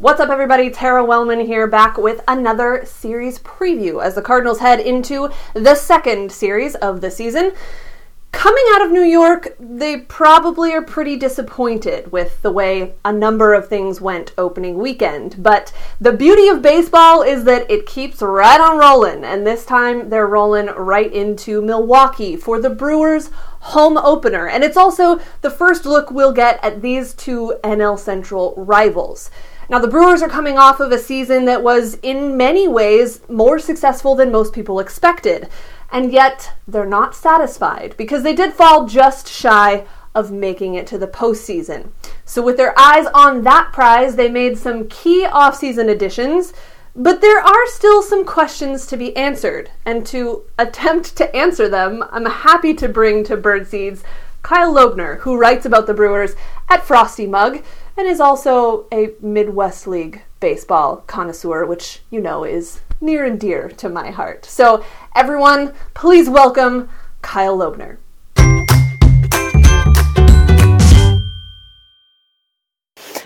What's up, everybody? Tara Wellman here, back with another series preview as the Cardinals head into the second series of the season. Coming out of New York, they probably are pretty disappointed with the way a number of things went opening weekend. But the beauty of baseball is that it keeps right on rolling, and this time they're rolling right into Milwaukee for the Brewers' home opener. And it's also the first look we'll get at these two NL Central rivals. Now, the Brewers are coming off of a season that was, in many ways, more successful than most people expected. And yet, they're not satisfied because they did fall just shy of making it to the postseason. So, with their eyes on that prize, they made some key offseason additions. But there are still some questions to be answered, and to attempt to answer them, I'm happy to bring to Birdseeds Kyle Lobner, who writes about the Brewers at Frosty Mug and is also a Midwest League baseball connoisseur, which you know is near and dear to my heart. So, everyone, please welcome Kyle Lobner.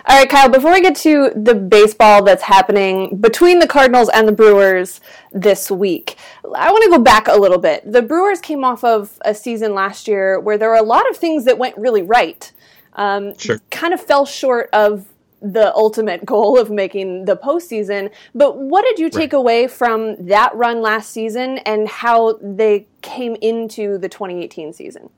All right, Kyle, before we get to the baseball that's happening between the Cardinals and the Brewers this week, I want to go back a little bit. The Brewers came off of a season last year where there were a lot of things that went really right. Um, sure. Kind of fell short of the ultimate goal of making the postseason. But what did you take right. away from that run last season and how they came into the 2018 season?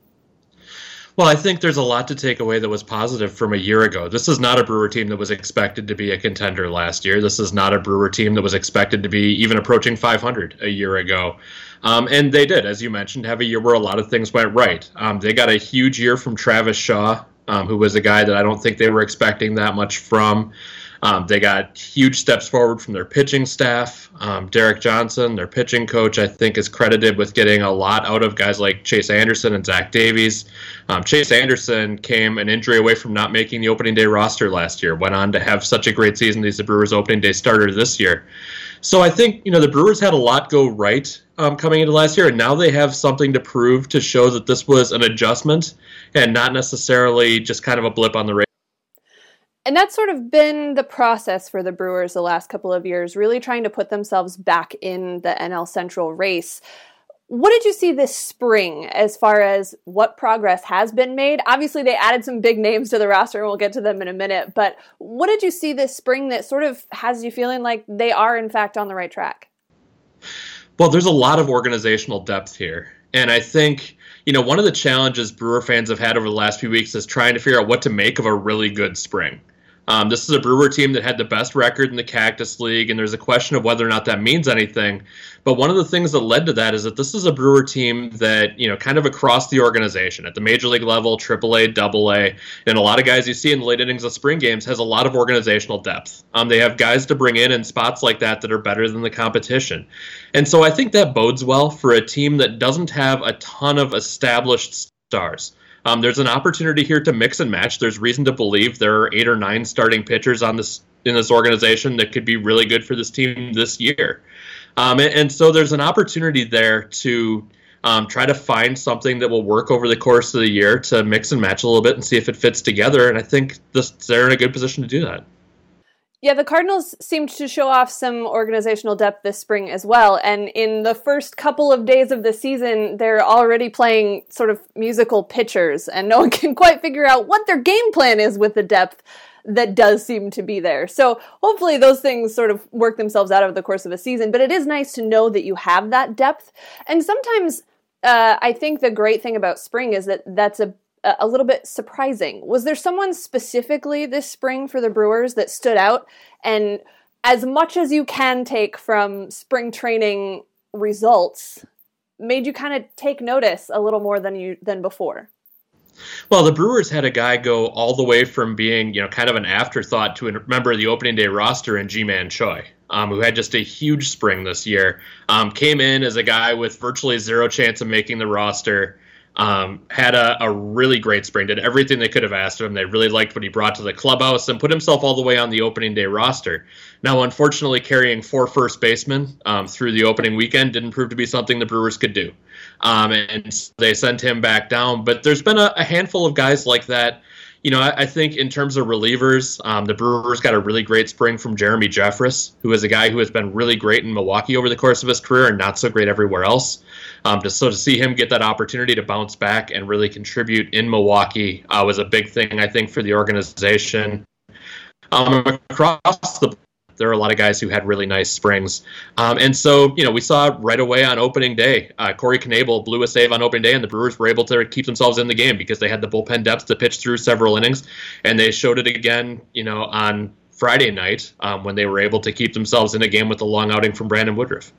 Well, I think there's a lot to take away that was positive from a year ago. This is not a Brewer team that was expected to be a contender last year. This is not a Brewer team that was expected to be even approaching 500 a year ago. Um, and they did, as you mentioned, have a year where a lot of things went right. Um, they got a huge year from Travis Shaw um, who was a guy that I don't think they were expecting that much from. Um, they got huge steps forward from their pitching staff. Um, Derek Johnson, their pitching coach, I think is credited with getting a lot out of guys like Chase Anderson and Zach Davies. Um, Chase Anderson came an injury away from not making the opening day roster last year. Went on to have such a great season. He's the Brewers' opening day starter this year. So I think you know the Brewers had a lot go right um, coming into last year, and now they have something to prove to show that this was an adjustment and not necessarily just kind of a blip on the radar. And that's sort of been the process for the Brewers the last couple of years, really trying to put themselves back in the NL Central race. What did you see this spring as far as what progress has been made? Obviously, they added some big names to the roster, and we'll get to them in a minute. But what did you see this spring that sort of has you feeling like they are, in fact, on the right track? Well, there's a lot of organizational depth here. And I think, you know, one of the challenges Brewer fans have had over the last few weeks is trying to figure out what to make of a really good spring. Um, this is a Brewer team that had the best record in the Cactus League, and there's a question of whether or not that means anything. But one of the things that led to that is that this is a Brewer team that, you know, kind of across the organization at the major league level, AAA, AA, and a lot of guys you see in the late innings of spring games has a lot of organizational depth. Um, they have guys to bring in in spots like that that are better than the competition. And so I think that bodes well for a team that doesn't have a ton of established stars. Um, there's an opportunity here to mix and match. There's reason to believe there are eight or nine starting pitchers on this in this organization that could be really good for this team this year. Um, and, and, so there's an opportunity there to um, try to find something that will work over the course of the year to mix and match a little bit and see if it fits together. And I think this, they're in a good position to do that. Yeah, the Cardinals seemed to show off some organizational depth this spring as well. And in the first couple of days of the season, they're already playing sort of musical pitchers, and no one can quite figure out what their game plan is with the depth that does seem to be there. So hopefully those things sort of work themselves out over the course of a season. But it is nice to know that you have that depth. And sometimes uh, I think the great thing about spring is that that's a a little bit surprising. Was there someone specifically this spring for the Brewers that stood out? And as much as you can take from spring training results, made you kind of take notice a little more than you than before. Well, the Brewers had a guy go all the way from being, you know, kind of an afterthought to a member of the opening day roster in Ji-Man Choi, um, who had just a huge spring this year. Um, came in as a guy with virtually zero chance of making the roster. Um, had a, a, really great spring, did everything they could have asked of him. They really liked what he brought to the clubhouse and put himself all the way on the opening day roster. Now, unfortunately, carrying four first basemen um, through the opening weekend didn't prove to be something the Brewers could do. Um, and they sent him back down. But there's been a, a handful of guys like that you know, I, I, think in terms of relievers, um, the Brewers got a really great spring from Jeremy Jeffress, who is a guy who has been really great in Milwaukee over the course of his career and not so great everywhere else. Um, to, so to see him get that opportunity to bounce back and really contribute in Milwaukee uh, was a big thing, I think, for the organization. Um, across the there are a lot of guys who had really nice springs. Um, and so, you know, we saw right away on opening day, uh, Corey Knebel blew a save on opening day, and the Brewers were able to keep themselves in the game because they had the bullpen depth to pitch through several innings. And they showed it again, you know, on Friday night um, when they were able to keep themselves in a game with a long outing from Brandon Woodruff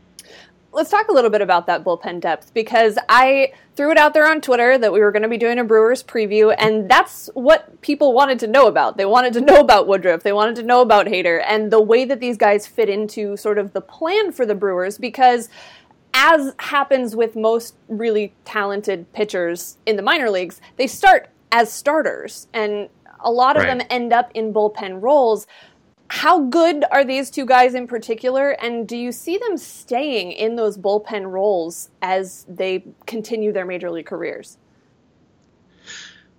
let's talk a little bit about that bullpen depth because I threw it out there on Twitter that we were going to be doing a Brewers preview, and that's what people wanted to know about. They wanted to know about Woodruff, they wanted to know about Hader, and the way that these guys fit into sort of the plan for the Brewers because. As happens with most really talented pitchers in the minor leagues, they start as starters, and a lot of right. them end up in bullpen roles how good are these two guys in particular, and do you see them staying in those bullpen roles as they continue their major league careers?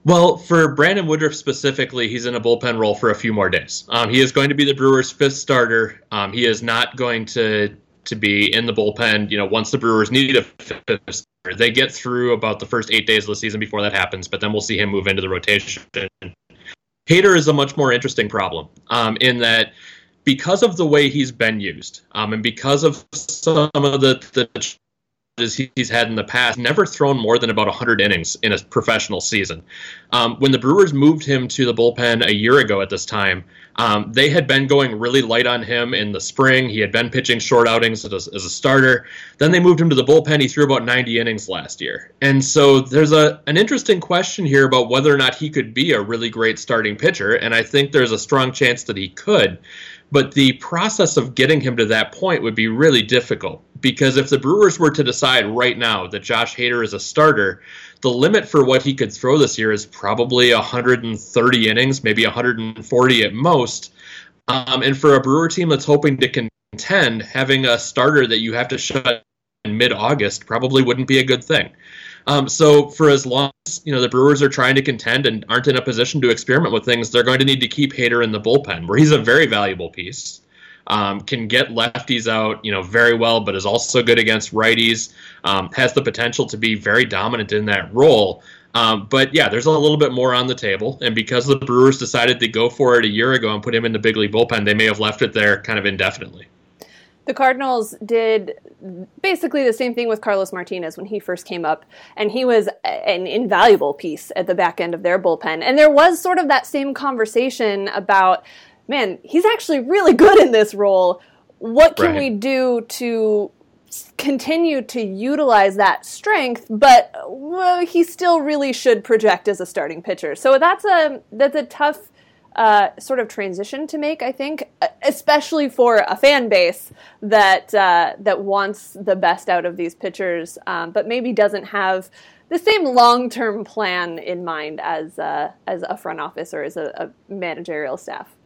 Well, for Brandon Woodruff specifically, he's in a bullpen role for a few more days. Um, he is going to be the Brewers' fifth starter. Um, he is not going to to be in the bullpen. You know, once the Brewers need a fifth starter, they get through about the first eight days of the season before that happens. But then we'll see him move into the rotation Hader is a much more interesting problem um, in that because of the way he's been used um, and because of some of the, the he's had in the past, never thrown more than about 100 innings in a professional season. Um, when the Brewers moved him to the bullpen a year ago at this time, um, they had been going really light on him in the spring. He had been pitching short outings as, as, a starter. Then they moved him to the bullpen. He threw about 90 innings last year. And so there's a an interesting question here about whether or not he could be a really great starting pitcher. And I think there's a strong chance that he could. But the process of getting him to that point would be really difficult because if the Brewers were to decide right now that Josh Hader is a starter, the limit for what he could throw this year is probably 130 innings, maybe 140 at most. Um, and for a Brewer team that's hoping to contend, having a starter that you have to shut in mid-August probably wouldn't be a good thing. Um, so for as long as you know the Brewers are trying to contend and aren't in a position to experiment with things, they're going to need to keep Hader in the bullpen, where he's a very valuable piece. Um, can get lefties out, you know, very well, but is also good against righties. Um, has the potential to be very dominant in that role. Um, but yeah, there's a little bit more on the table, and because the Brewers decided to go for it a year ago and put him in the big league bullpen, they may have left it there kind of indefinitely. The Cardinals did basically the same thing with Carlos Martinez when he first came up, and he was an invaluable piece at the back end of their bullpen. And there was sort of that same conversation about, man, he's actually really good in this role. What can right. we do to continue to utilize that strength, but well, he still really should project as a starting pitcher. So that's a that's a tough uh, sort of transition to make, I think, especially for a fan base that uh, that wants the best out of these pitchers, um, but maybe doesn't have the same long term plan in mind as uh, as a front office or as a, a managerial staff.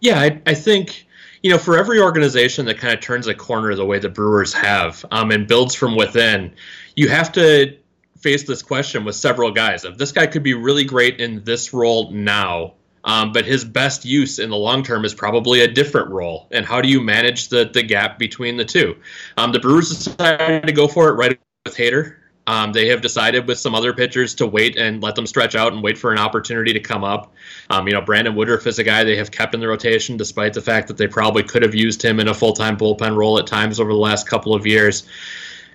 Yeah, I, I, think you know for every organization that kind of turns a corner the way the Brewers have um, and builds from within, you have to face this question with several guys. If this guy could be really great in this role now, um, but his best use in the long term is probably a different role. And how do you manage the, the gap between the two? Um, the Brewers decided to go for it right with Hader. Um, they have decided with some other pitchers to wait and let them stretch out and wait for an opportunity to come up. Um, you know, Brandon Woodruff is a guy they have kept in the rotation despite the fact that they probably could have used him in a full time bullpen role at times over the last couple of years.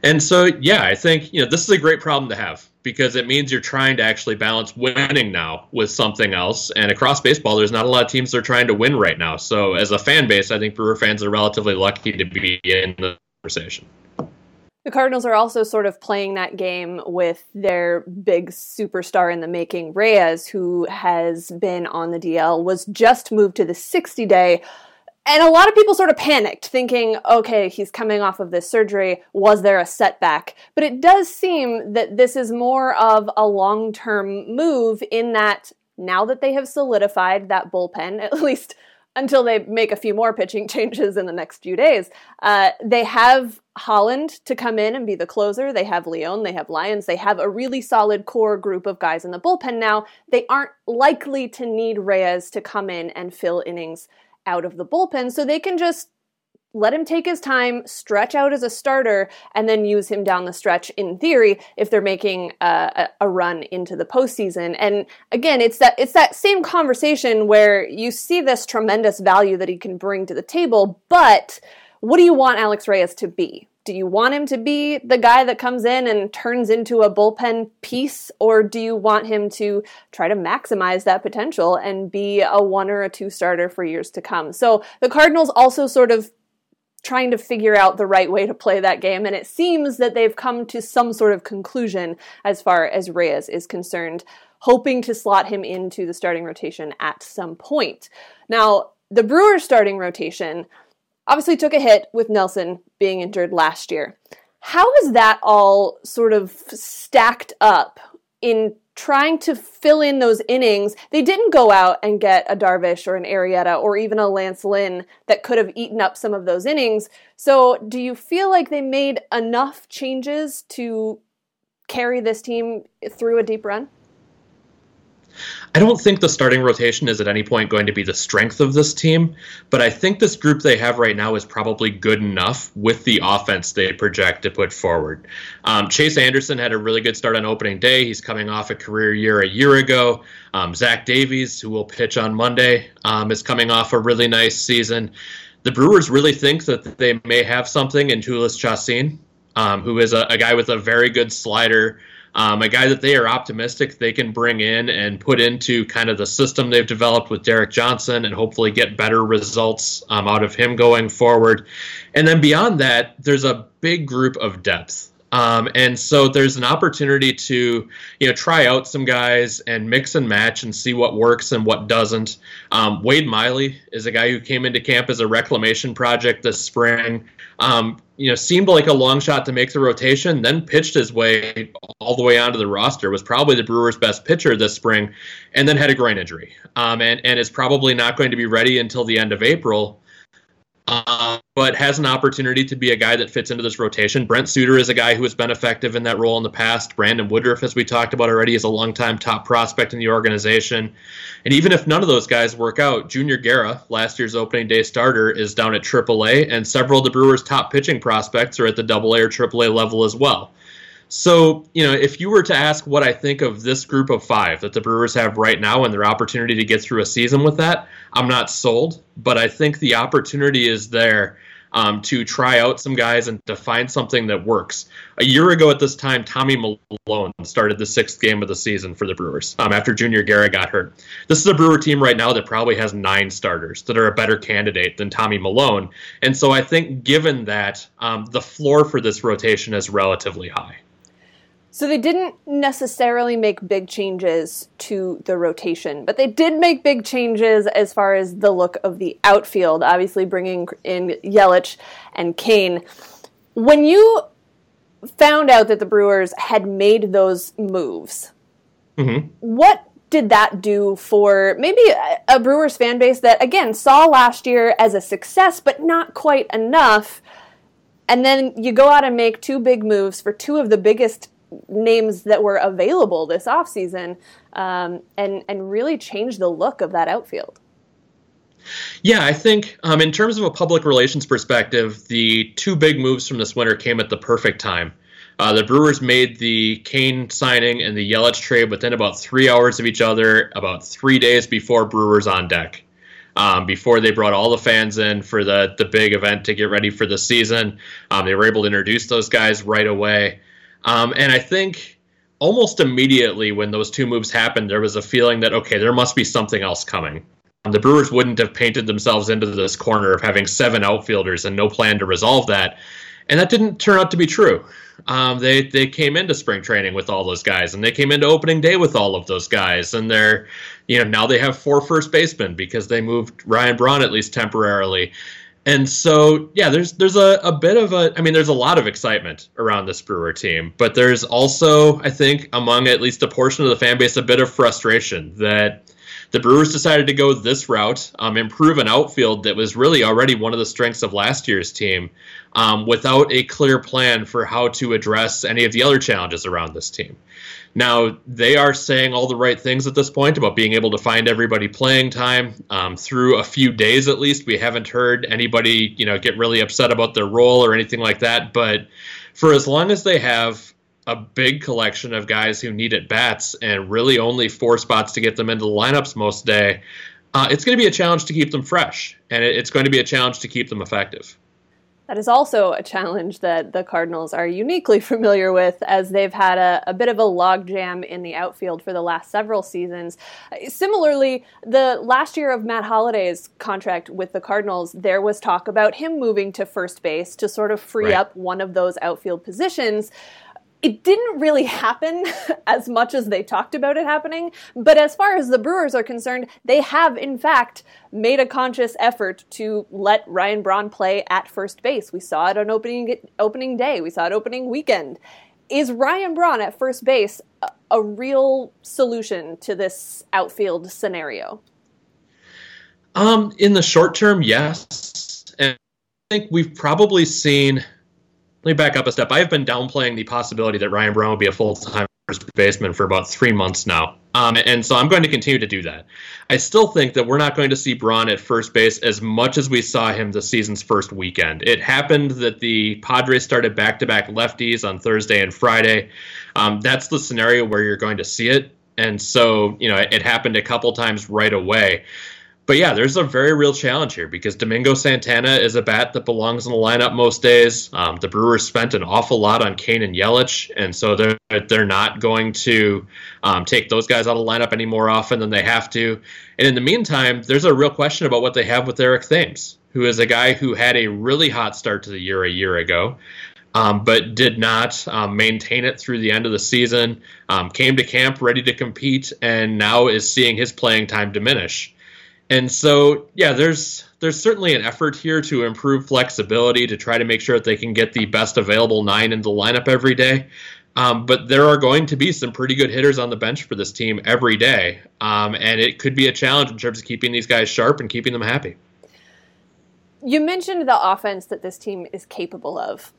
And so, yeah, I think you know this is a great problem to have because it means you're trying to actually balance winning now with something else. And across baseball, there's not a lot of teams that are trying to win right now. So, as a fan base, I think Brewer fans are relatively lucky to be in the conversation. The Cardinals are also sort of playing that game with their big superstar in the making, Reyes, who has been on the DL, was just moved to the 60 day and a lot of people sort of panicked, thinking, okay, he's coming off of this surgery. Was there a setback? But it does seem that this is more of a long term move in that now that they have solidified that bullpen, at least until they make a few more pitching changes in the next few days. Uh, they have Holland to come in and be the closer. They have Leone, they have Lyons, they have a really solid core group of guys in the bullpen now. They aren't likely to need Reyes to come in and fill innings out of the bullpen, so they can just let him take his time, stretch out as a starter, and then use him down the stretch in theory if they're making a, a, run into the postseason. And again, it's that it's that same conversation where you see this tremendous value that he can bring to the table, but what do you want Alex Reyes to be? Do you want him to be the guy that comes in and turns into a bullpen piece, or do you want him to try to maximize that potential and be a one or a two starter for years to come? So the Cardinals also sort of trying to figure out the right way to play that game, and it seems that they've come to some sort of conclusion as far as Reyes is concerned, hoping to slot him into the starting rotation at some point. Now, the Brewers starting rotation obviously took a hit with Nelson being injured last year. How has that all sort of stacked up in trying to fill in those innings, they didn't go out and get a Darvish or an Arrieta or even a Lance Lynn that could have eaten up some of those innings. So, do you feel like they made enough changes to carry this team through a deep run? I don't think the starting rotation is at any point going to be the strength of this team, but I think this group they have right now is probably good enough with the offense they project to put forward. Um, Chase Anderson had a really good start on opening day. He's coming off a career year a year ago. Um, Zach Davies, who will pitch on Monday, um, is coming off a really nice season. The Brewers really think that they may have something in Jhoulys Chacin, um, who is a, a guy with a very good slider um, a guy that they are optimistic they can bring in and put into kind of the system they've developed with Derek Johnson and hopefully get better results um, out of him going forward. And then beyond that, there's a big group of depth. Um, and so there's an opportunity to, you know, try out some guys and mix and match and see what works and what doesn't. Um, Wade Miley is a guy who came into camp as a reclamation project this spring. Um, you know, seemed like a long shot to make the rotation, then pitched his way all the way onto the roster. Was probably the Brewers' best pitcher this spring, and then had a groin injury, um, and and is probably not going to be ready until the end of April. Uh, but has an opportunity to be a guy that fits into this rotation. Brent Suter is a guy who has been effective in that role in the past. Brandon Woodruff, as we talked about already, is a longtime top prospect in the organization. And even if none of those guys work out, Junior Guerra, last year's opening day starter, is down at AAA, and several of the Brewers' top pitching prospects are at the AA or AAA level as well. So, you know, if you were to ask what I think of this group of five that the Brewers have right now and their opportunity to get through a season with that, I'm not sold, but I think the opportunity is there um, to try out some guys and to find something that works. A year ago at this time, Tommy Milone started the sixth game of the season for the Brewers um, after Junior Guerra got hurt. This is a Brewer team right now that probably has nine starters that are a better candidate than Tommy Milone. And so I think, given that, um, the floor for this rotation is relatively high. So they didn't necessarily make big changes to the rotation, but they did make big changes as far as the look of the outfield, obviously bringing in Yelich and Cain. When you found out that the Brewers had made those moves, mm-hmm. what did that do for maybe a, a Brewers fan base that, again, saw last year as a success, but not quite enough? And then you go out and make two big moves for two of the biggest names that were available this offseason um, and, and really change the look of that outfield. Yeah, I think um, in terms of a public relations perspective, the two big moves from this winter came at the perfect time. Uh, the Brewers made the Cain signing and the Yelich trade within about three hours of each other, about three days before Brewers on deck. Um, before they brought all the fans in for the the big event to get ready for the season, um, they were able to introduce those guys right away. Um, and I think almost immediately when those two moves happened, there was a feeling that, okay, there must be something else coming. Um, the Brewers wouldn't have painted themselves into this corner of having seven outfielders and no plan to resolve that. And that didn't turn out to be true. Um, they they came into spring training with all those guys, and they came into opening day with all of those guys, and they're, you know, now they have four first basemen because they moved Ryan Braun at least temporarily, and so, yeah, there's there's a, a bit of a I mean, there's a lot of excitement around this Brewer team, but there's also, I think, among at least a portion of the fan base, a bit of frustration that The Brewers decided to go this route, um, improve an outfield that was really already one of the strengths of last year's team, um, without a clear plan for how to address any of the other challenges around this team. Now, they are saying all the right things at this point about being able to find everybody playing time. Um, through a few days at least, we haven't heard anybody, you know, get really upset about their role or anything like that. But for as long as they have a big collection of guys who need at bats and really only four spots to get them into the lineups most day, uh, it's going to be a challenge to keep them fresh, and it's going to be a challenge to keep them effective. That is also a challenge that the Cardinals are uniquely familiar with, as they've had a, a, bit of a logjam in the outfield for the last several seasons. Similarly, the last year of Matt Holliday's contract with the Cardinals, there was talk about him moving to first base to sort of free right. up one of those outfield positions it didn't really happen as much as they talked about it happening. But as far as the Brewers are concerned, they have, in fact, made a conscious effort to let Ryan Braun play at first base. We saw it on opening, opening day, we saw it opening weekend. Is Ryan Braun at first base a, a real solution to this outfield scenario? Um, in the short term, yes. And I think we've probably seen let me back up a step. I've been downplaying the possibility that Ryan Braun will be a full time first baseman for about three months now. Um, and so I'm going to continue to do that. I still think that we're not going to see Braun at first base as much as we saw him the season's first weekend. It happened that the Padres started back to back lefties on Thursday and Friday. Um, that's the scenario where you're going to see it. And so, you know, it, it happened a couple times right away but yeah, there's a very real challenge here because Domingo Santana is a bat that belongs in the lineup most days. Um, the Brewers spent an awful lot on Cain and Yelich, and so they're they're not going to um, take those guys out of the lineup any more often than they have to. And in the meantime, there's a real question about what they have with Eric Thames, who is a guy who had a really hot start to the year a year ago. Um, but did not um, maintain it through the end of the season. Um, came to camp ready to compete, and now is seeing his playing time diminish. And so, yeah, there's there's certainly an effort here to improve flexibility to try to make sure that they can get the best available nine in the lineup every day. Um, but there are going to be some pretty good hitters on the bench for this team every day, um, and it could be a challenge in terms of keeping these guys sharp and keeping them happy. You mentioned the offense that this team is capable of.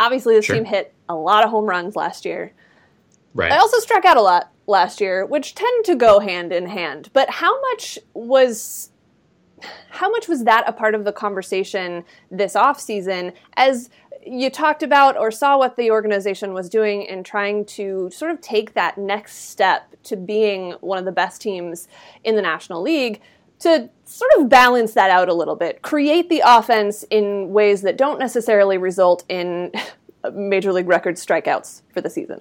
Obviously, this sure. team hit a lot of home runs last year. Right. I also struck out a lot last year, which tend to go hand in hand. But how much was how much was that a part of the conversation this off season as you talked about or saw what the organization was doing in trying to sort of take that next step to being one of the best teams in the National League to sort of balance that out a little bit, create the offense in ways that don't necessarily result in major league record strikeouts for the season.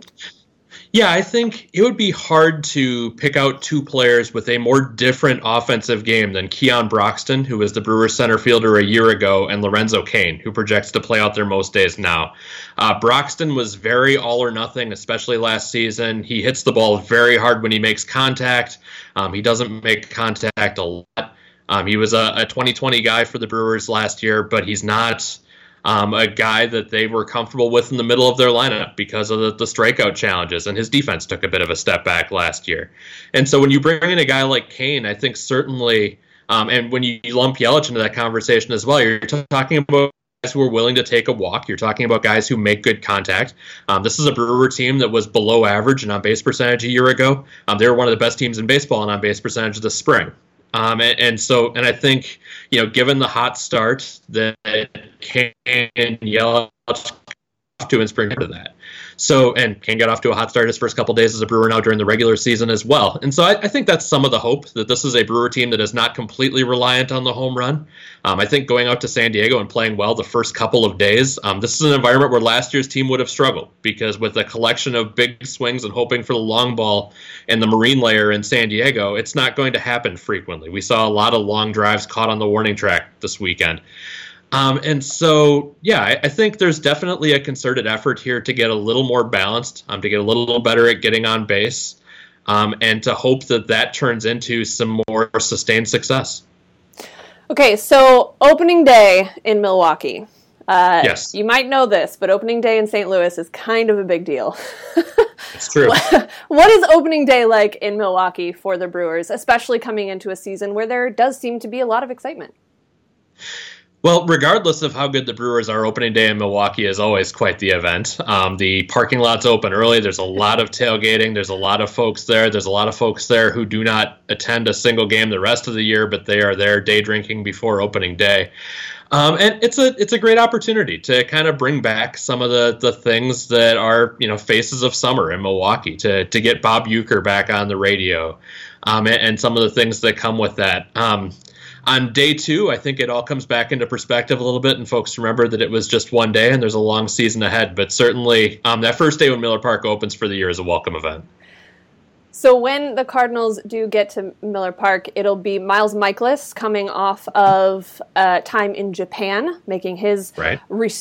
Yeah, I think it would be hard to pick out two players with a more different offensive game than Keon Broxton, who was the Brewers center fielder a year ago, and Lorenzo Cain, who projects to play out there most days now. Uh, Broxton was very all or nothing, especially last season. He hits the ball very hard when he makes contact. Um, he doesn't make contact a lot. Um, he was a, a 2020 guy for the Brewers last year, but he's not um, a guy that they were comfortable with in the middle of their lineup because of the, the, strikeout challenges, and his defense took a bit of a step back last year. And so when you bring in a guy like Cain, I think certainly, um, and when you lump Yelich into that conversation as well, you're t- talking about guys who are willing to take a walk. You're talking about guys who make good contact. Um, this is a Brewer team that was below average in on base percentage a year ago. Um, they were one of the best teams in baseball in on base percentage this spring. Um, and, and, so, and I think, you know, given the hot start that Cain Yelich to in spring to that. So, and can get off to a hot start his first couple days as a Brewer now during the regular season as well. And so I, I, think that's some of the hope that this is a Brewer team that is not completely reliant on the home run. Um, I think going out to San Diego and playing well the first couple of days, um, this is an environment where last year's team would have struggled because with a collection of big swings and hoping for the long ball and the marine layer in San Diego, it's not going to happen frequently. We saw a lot of long drives caught on the warning track this weekend. Um, and so, yeah, I, I, think there's definitely a concerted effort here to get a little more balanced, um, to get a little better at getting on base, um, and to hope that that turns into some more sustained success. Okay, so opening day in Milwaukee. Uh, yes. You might know this, but opening day in St. Louis is kind of a big deal. It's true. what is opening day like in Milwaukee for the Brewers, especially coming into a season where there does seem to be a lot of excitement? Well, regardless of how good the Brewers are, opening day in Milwaukee is always quite the event. Um, the parking lot's open early. There's a lot of tailgating. There's a lot of folks there. There's a lot of folks there who do not attend a single game the rest of the year, but they are there day drinking before opening day. Um, and it's a it's a great opportunity to kind of bring back some of the, the things that are you know faces of summer in Milwaukee to to get Bob Uecker back on the radio, um, and, and, some of the things that come with that. Um, on day two, I think it all comes back into perspective a little bit, and folks remember that it was just one day and there's a long season ahead. But certainly, um, that first day when Miller Park opens for the year is a welcome event. So when the Cardinals do get to Miller Park, it'll be Miles Mikolas coming off of uh, time in Japan, making his right. re-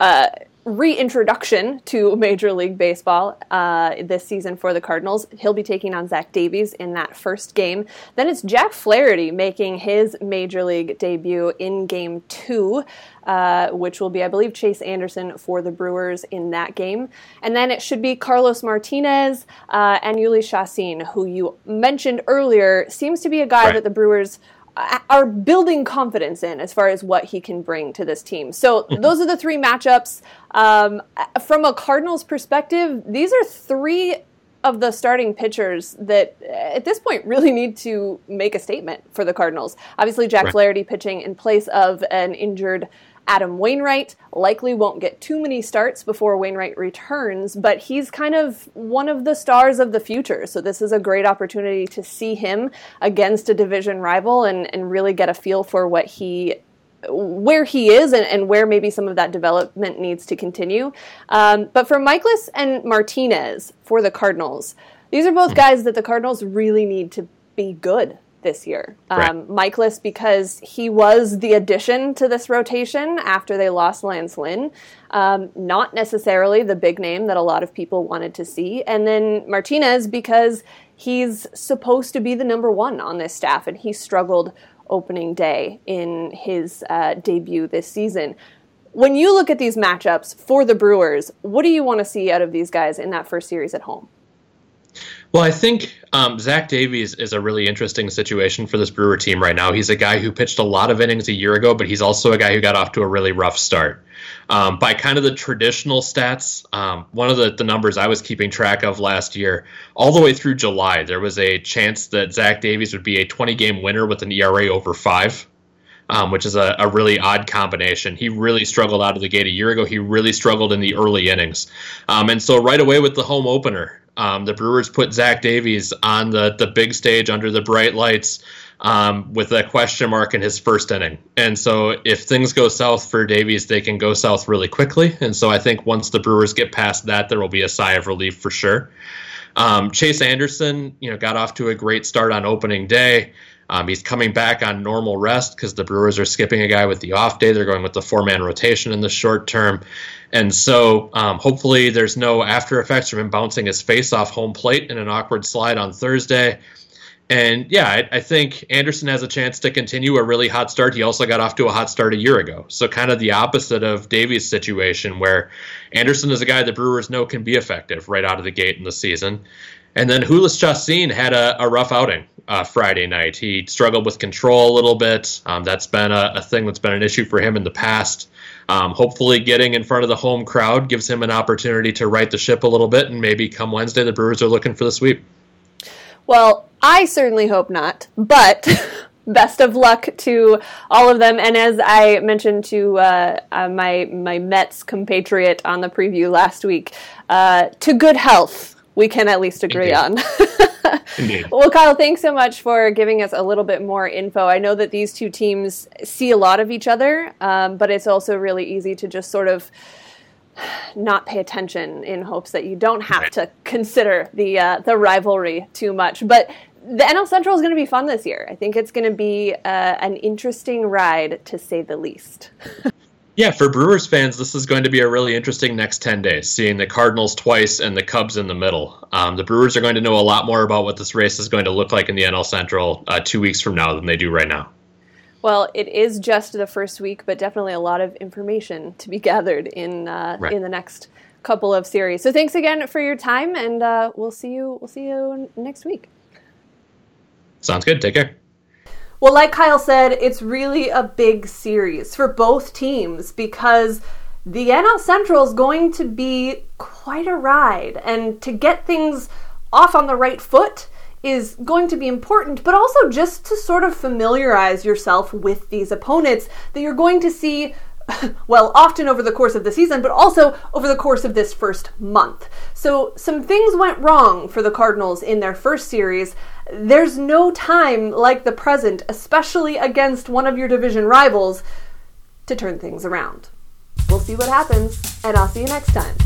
uh, reintroduction to Major League Baseball uh, this season for the Cardinals. He'll be taking on Zach Davies in that first game. Then it's Jack Flaherty making his Major League debut in Game Two. Uh, which will be, I believe, Chase Anderson for the Brewers in that game. And then it should be Carlos Martinez uh, and Jhoulys Chacin, who you mentioned earlier, seems to be a guy right. that the Brewers are building confidence in as far as what he can bring to this team. So those are the three matchups. Um, from a Cardinals perspective, these are three of the starting pitchers that at this point really need to make a statement for the Cardinals. Obviously, Jack right. Flaherty pitching in place of an injured Adam Wainwright likely won't get too many starts before Wainwright returns, but he's kind of one of the stars of the future. So this is a great opportunity to see him against a division rival and, and really get a feel for what he where he is and, and, where maybe some of that development needs to continue. Um, but for Mikolas and Martinez for the Cardinals, these are both guys that the Cardinals really need to be good this year. Right. Um, Mikolas, because he was the addition to this rotation after they lost Lance Lynn, um, not necessarily the big name that a lot of people wanted to see. And then Martinez, because he's supposed to be the number one on this staff, and he struggled opening day in his uh, debut this season. When you look at these matchups for the Brewers, what do you want to see out of these guys in that first series at home? Well, I think um, Zach Davies is a really interesting situation for this Brewer team right now. He's a guy who pitched a lot of innings a year ago, but he's also a guy who got off to a really rough start. Um, by kind of the traditional stats, um, one of the, the numbers I was keeping track of last year, all the way through July, there was a chance that Zach Davies would be a 20 game winner with an ERA over five. Um, which is a, a, really odd combination. He really struggled out of the gate a year ago. He really struggled in the early innings. Um, and so, right away with the home opener, um, the Brewers put Zach Davies on the, the big stage under the bright lights um, with a question mark in his first inning. And so if things go south for Davies, they can go south really quickly. And so I think once the Brewers get past that, there will be a sigh of relief for sure. Um, Chase Anderson, you know, got off to a great start on opening day. Um, he's coming back on normal rest because the Brewers are skipping a guy with the off day. They're going with the four man rotation in the short term. And so um, hopefully there's no after effects from him bouncing his face off home plate in an awkward slide on Thursday. And yeah, I, I, think Anderson has a chance to continue a really hot start. He also got off to a hot start a year ago. So kind of the opposite of Davies' situation, where Anderson is a guy the Brewers know can be effective right out of the gate in the season. And then Jhoulys Chacin had a, a rough outing uh, Friday night. He struggled with control a little bit. Um, that's been a, a, thing that's been an issue for him in the past. Um, hopefully, getting in front of the home crowd gives him an opportunity to right the ship a little bit, and maybe come Wednesday, the Brewers are looking for the sweep. Well, I certainly hope not, but best of luck to all of them. And as I mentioned to uh, uh, my my Mets compatriot on the preview last week, uh, to good health. We can at least agree Indeed. on. Indeed. Well, Kyle, thanks so much for giving us a little bit more info. I know that these two teams see a lot of each other, um, but it's also really easy to just sort of not pay attention in hopes that you don't have right. to consider the uh, the rivalry too much. But the NL Central is going to be fun this year. I think it's going to be uh, an interesting ride to say the least. Yeah, for Brewers fans, this is going to be a really interesting next 10 days, seeing the Cardinals twice and the Cubs in the middle. Um, the Brewers are going to know a lot more about what this race is going to look like in the NL Central uh, two weeks from now than they do right now. Well, it is just the first week, but definitely a lot of information to be gathered in uh, right. in the next couple of series. So thanks again for your time, and uh, we'll see you. We'll see you next week. Sounds good. Take care. Well, like Kyle said, it's really a big series for both teams because the NL Central is going to be quite a ride, and to get things off on the right foot is going to be important, but also just to sort of familiarize yourself with these opponents that you're going to see well, often over the course of the season, but also over the course of this first month. So, some things went wrong for the Cardinals in their first series. There's no time like the present, especially against one of your division rivals, to turn things around. We'll see what happens, and I'll see you next time.